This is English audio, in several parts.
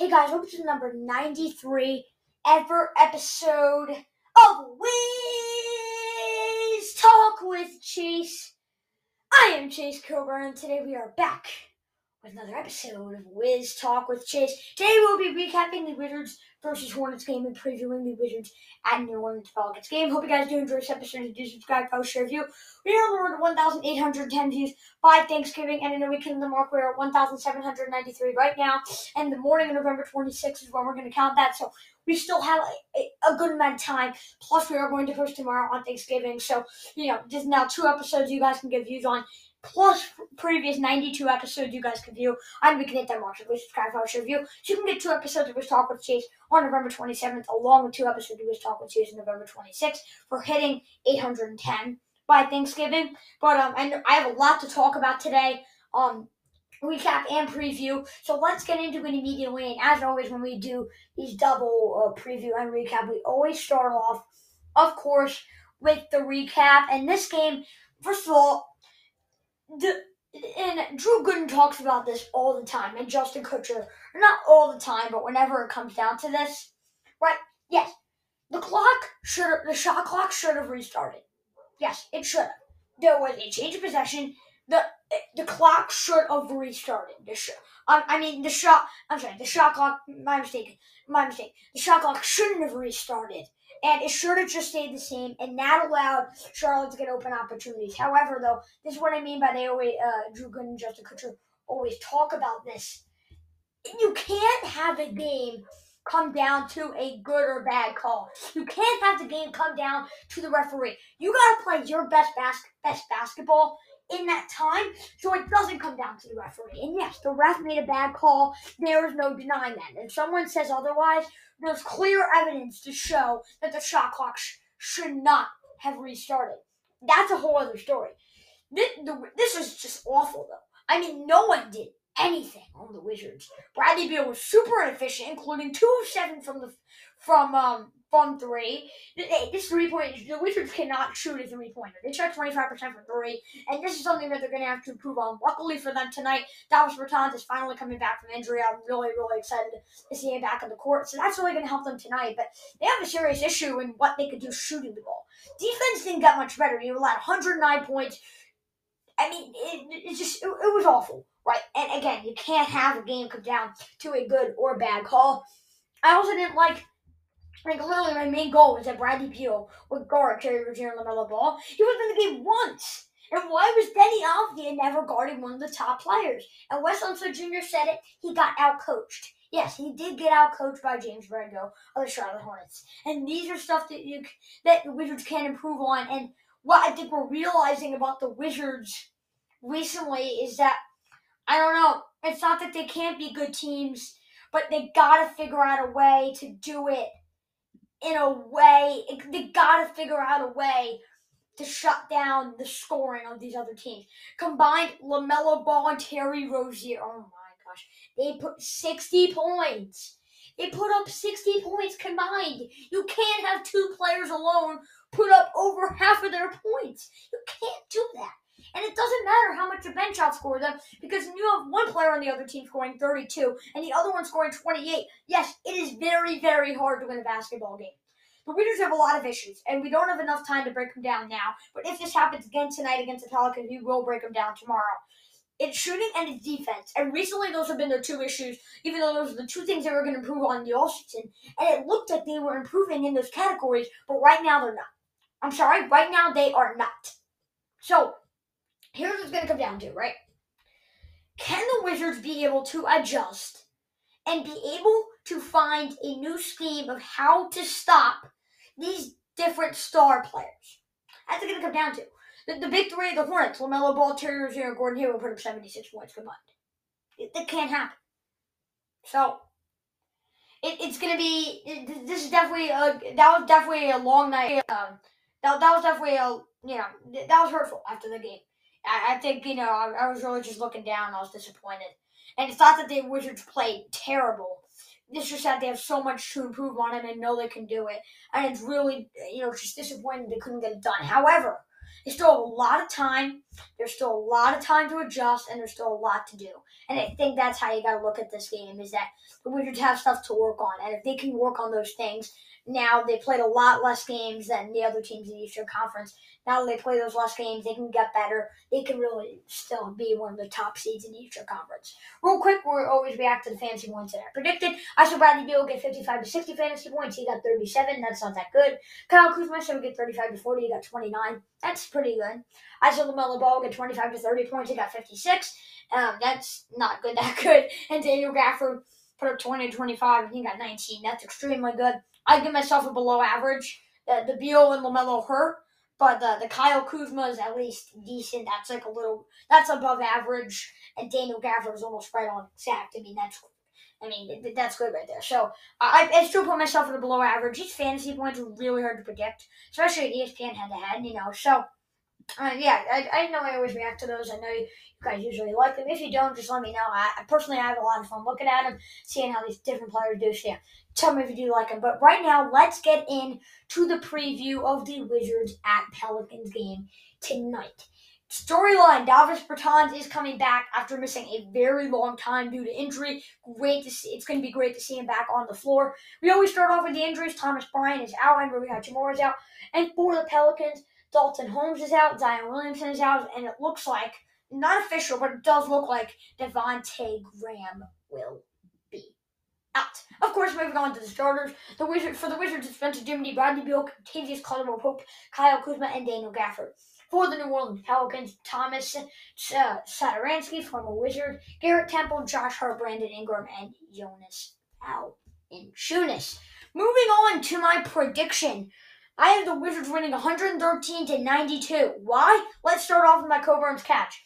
Hey guys, welcome to number 93 ever episode of Wiz Talk with Chase. I am Chase Coburn, and today we are back with another episode of Wiz Talk with Chase. Today we'll be recapping the Wizards versus Hornets game and previewing the Wizards at New Orleans Pelicans game. Hope you guys do enjoy this episode. Do subscribe, post, share, view. We are on the road to 1,810 views by Thanksgiving, and in a weekend in the mark, we're at 1,793 right now. And the morning of November 26th is when we're going to count that. So we still have a, a, good amount of time. Plus, we are going to post tomorrow on Thanksgiving. So, you know, just now two episodes you guys can get views on plus previous 92 episodes you guys can view Can Hit That. So please subscribe, follow, share, review. So you can get two episodes of Wiz Talk with Chase on November 27th, along with two episodes of Wiz Talk with Chase on November 26th for hitting 810 by Thanksgiving. But um, I, I have a lot to talk about today. Um, recap and preview. So let's get into it immediately. And as always, when we do these double uh, preview and recap, we always start off, of course, with the recap. And this game, first of all, the and Drew Gooden talks about this all the time, and Justin Kutcher, not all the time, but whenever it comes down to this, right? Yes, the clock should the shot clock should have restarted. Yes, it should have. There was a change of possession. the The clock should have restarted. The sh- um, I mean, the shot. I'm sorry, the shot clock. My mistake. My mistake. The shot clock shouldn't have restarted and it should have just stayed the same, and that allowed Charlotte to get open opportunities. However, though, this is what I mean by they always uh, Drew Gooden and Justin Kutcher always talk about this. You can't have a game come down to a good or bad call. You can't have the game come down to the referee. You gotta play your best bas- best basketball in that time so it doesn't come down to the referee. And yes, the ref made a bad call. There is no denying that. If someone says otherwise, there's clear evidence to show that the shot clock sh- should not have restarted. That's a whole other story. This, the, this is just awful, though. I mean, no one did anything on the Wizards. Bradley Beal was super inefficient, including two of seven from the from um from three. This three point, the Wizards cannot shoot a three pointer. They shot 25% from three, and this is something that they're going to have to improve on. Luckily for them tonight, Davis Bertans is finally coming back from injury. I'm really, really excited to see him back on the court. So that's really going to help them tonight. But they have a serious issue in what they could do shooting the ball. Defense didn't get much better. You allowed 109 points. I mean, it, it just, it, it was awful, right? And again, you can't have a game come down to a good or bad call. I also didn't like like literally, my main goal was that Bradley Beal would guard Terry Rozier and LaMelo Ball. He was in the game once. And why was Deni Avdija never guarding one of the top players? And Wes Unseld Jr. said it. He got outcoached. Yes, he did get outcoached by James Borrego of the Charlotte Hornets. And these are stuff that you that the Wizards can improve on. And what I think we're realizing about the Wizards recently is that I don't know. It's not that they can't be good teams, but they gotta figure out a way to do it in a way, they got to figure out a way to shut down the scoring of these other teams. Combined, LaMelo Ball and Terry Rozier, oh my gosh, they put 60 points. They put up 60 points combined. You can't have two players alone put up over half of their points. You can't do that. And it doesn't matter how much a bench outscore them because you have one player on the other team scoring 32 and the other one scoring 28. Yes, it is very, very hard to win a basketball game. The Wizards have a lot of issues, and we don't have enough time to break them down now. But if this happens again tonight against the Pelicans, we will break them down tomorrow. It's shooting and it's defense. And recently, those have been their two issues, even though those are the two things they were going to improve on the offseason. And it looked like they were improving in those categories, but right now they're not. I'm sorry, right now they are not. So, here's what's going to come down to, right? Can the Wizards be able to adjust and be able to find a new scheme of how to stop these different star players? That's going to come down to. The, the big three, the Hornets, LaMelo Ball, Terry Rozier, Gordon Hayward put up 76 points combined. It, it can't happen. So, it, it's going to be, it, this is definitely, a, that was definitely a long night. Um, that, that was definitely a, you know, that was hurtful after the game. I, I think, you know, I, I, was really just looking down. I was disappointed. And it's not that the Wizards played terrible. It's just that they have so much to improve on and and know they can do it. And it's really, you know, just disappointing they couldn't get it done. However, they still a lot of time. There's still a lot of time to adjust, and there's still a lot to do. And I think that's how you got to look at this game: is that the Wizards have stuff to work on, and if they can work on those things, now they played a lot less games than the other teams in the Eastern Conference. Now that they play those less games, they can get better. They can really still be one of the top seeds in the Eastern Conference. Real quick, we'll always react to the fantasy points that I predicted. I saw Bradley Beal get 55 to 60 fantasy points. He got 37. That's not that good. Kyle Kuzma said get 35 to 40. He got 29. That's pretty good. I saw LaMelo Ball get 25 to 30 points. He got 56. Um, that's not good, that good. And Daniel Gafford put up 20 to 25, and he got 19. That's extremely good. I give myself a below average. The, the Beal and LaMelo hurt, but the, the Kyle Kuzma is at least decent. That's like a little, that's above average. And Daniel Gafford is almost right on exact. I mean, that's I mean, that's good right there. So I, I still put myself at a below average. These fantasy points are really hard to predict, especially at ESPN head to head, you know. So uh, yeah, I, I know I always react to those. I know you guys usually like them. If you don't, just let me know. I, personally I have a lot of fun looking at them, seeing how these different players do. So yeah, tell me if you do like them. But right now, let's get in to the preview of the Wizards at Pelicans game tonight. Storyline: Davis Bertans is coming back after missing a very long time due to injury. Great to see. It's going to be great to see him back on the floor. We always start off with the injuries. Thomas Bryant is out, and Rui Hachimura is out, and for the Pelicans. Dalton Holmes is out, Zion Williamson is out, and it looks like not official, but it does look like Devonte Graham will be out. Of course, moving on to the starters, the Wizards for the Wizards, it's Spencer Dinwiddie, Bradley Beal, Kentavious Caldwell Pope, Kyle Kuzma, and Daniel Gafford. For the New Orleans Pelicans, Thomas uh, Satoransky, former Wizard, Garrett Temple, Josh Hart, Brandon Ingram, and Jonas Valanciunas. Moving on to my prediction I have the Wizards winning 113 to 92. Why? Let's start off with my Coburn's catch.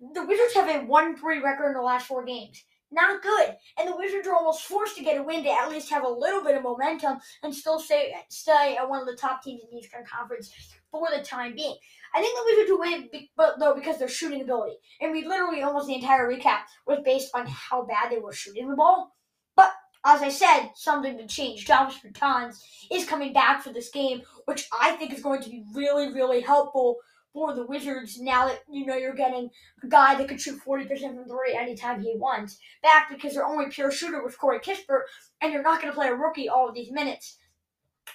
The Wizards have a 1-3 record in the last four games. Not good. And the Wizards are almost forced to get a win to at least have a little bit of momentum and still stay, stay at one of the top teams in the Eastern Conference for the time being. I think the Wizards will win, but though because their shooting ability, and we literally almost the entire recap was based on how bad they were shooting the ball. But as I said, something to change. Davis Bertans is coming back for this game, which I think is going to be really, really helpful for the Wizards now that you know you're getting a guy that could shoot 40% from three anytime he wants back because their only pure shooter was Corey Kispert, and you're not going to play a rookie all of these minutes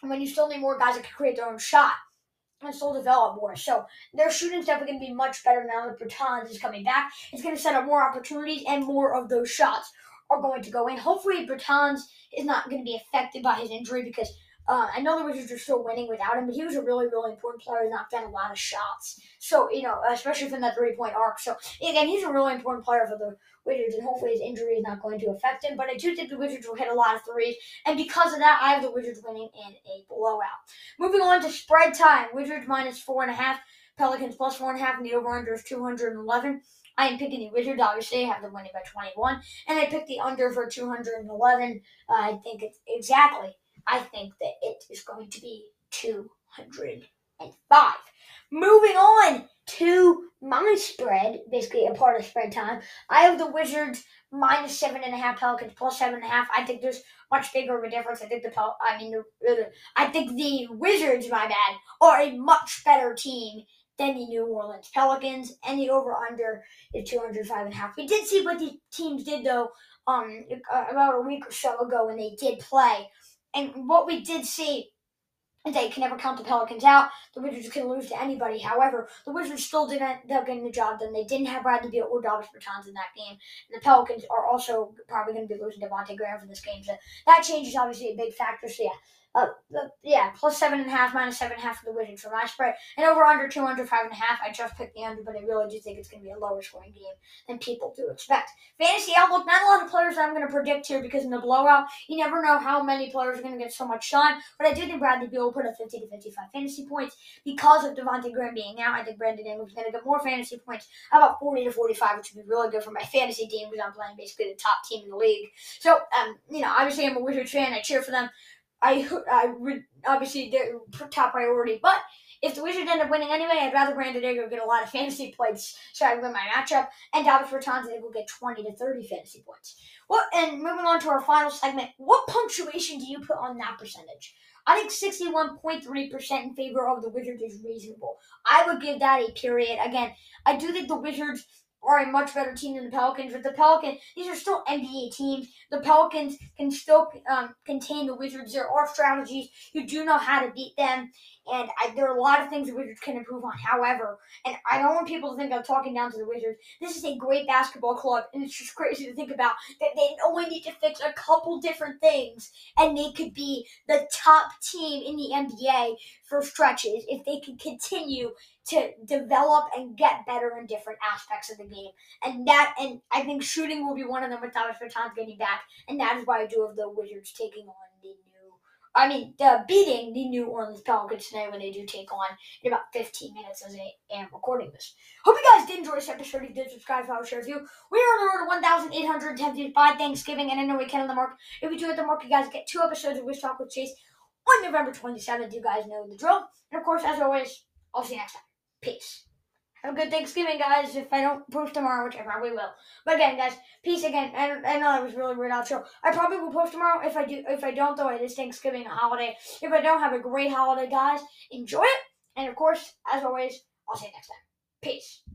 when you still need more guys that can create their own shot and still develop more. So their shooting is going to be much better now that Bertans is coming back. It's going to set up more opportunities and more of those shots are going to go in. Hopefully, Bertans is not going to be affected by his injury because uh, I know the Wizards are still winning without him, but he was a really, really important player. He knocked down a lot of shots. So, you know, especially from that three point arc. So, again, he's a really important player for the Wizards, and hopefully his injury is not going to affect him. But I do think the Wizards will hit a lot of threes. And because of that, I have the Wizards winning in a blowout. Moving on to spread time Wizards minus four and a half, Pelicans plus four and a half, and the over under is 211. I am picking the Wizards. Obviously, I have them winning by 21, and I picked the under for 211. Uh, I think it's exactly. I think that it is going to be 205. Moving on to my spread, basically a part of spread time. I have the Wizards minus seven and a half, Pelicans plus seven and a half. I think there's much bigger of a difference. I think the Pel- I mean, the, I think the Wizards, my bad, are a much better team than the New Orleans Pelicans, and the over under is 205 and a half. We did see what the teams did though, um, about a week or so ago when they did play, and what we did see is they can never count the Pelicans out. The Wizards can lose to anybody. However, the Wizards still didn't end up getting the job done. They didn't have Bradley Beal or Davis Bertans in that game, and the Pelicans are also probably going to be losing Devonte Graham for this game. So that change is obviously a big factor. So yeah, uh, yeah, plus seven and a half, minus seven and a half for the Wizards for my spread. And over under 205 and a half. I just picked the under, but I really do think it's going to be a lower scoring game than people do expect. Fantasy outlook, not a lot of players I'm going to predict here because in the blowout, you never know how many players are going to get so much time. But I do think Bradley Beal will put up 50 to 55 fantasy points because of Devonte Graham being out. I think Brandon Ingram's going to get more fantasy points, about 40 to 45, which would be really good for my fantasy team because I'm playing basically the top team in the league. So, um, you know, obviously I'm a Wizards fan. I cheer for them. I I would obviously they're top priority, but If the Wizards end up winning anyway, I'd rather Brandon Ingram get a lot of fantasy points so I win my matchup, and Davis Bertans will get 20 to 30 fantasy points. What? And moving on to our final segment, what punctuation do you put on that percentage? I think 61.3% in favor of the Wizards is reasonable. I would give that a period. Again, I do think the Wizards are a much better team than the Pelicans. But the Pelicans, these are still NBA teams. The Pelicans can still um, contain the Wizards. There are strategies. You do know how to beat them. And I, there are a lot of things the Wizards can improve on. However, and I don't want people to think I'm talking down to the Wizards. This is a great basketball club, and it's just crazy to think about that they only need to fix a couple different things, and they could be the top team in the NBA for stretches if they can continue to develop and get better in different aspects of the game. And that, and I think shooting will be one of them with Thomas Bertans getting back, and that is why I do have the Wizards taking on the new. I mean, the beating the New Orleans Pelicans tonight when they do take on in about 15 minutes as I am recording this. Hope you guys did enjoy this episode. If you did, subscribe, follow, share, review. We are on the road to 1,810 views by Thanksgiving, and I know we can on the mark. If we do hit the mark, you guys get two episodes of Wiz Talk with Chase on November 27th. You guys know the drill. And of course, as always, I'll see you next time. Peace. Have a good Thanksgiving, guys. If I don't post tomorrow, which I probably will. But again, guys, peace again. I, I know that was really weird outro. I probably will post tomorrow. If I do, if I don't, though, it is Thanksgiving, holiday. If I don't, have a great holiday, guys. Enjoy it. And of course, as always, I'll see you next time. Peace.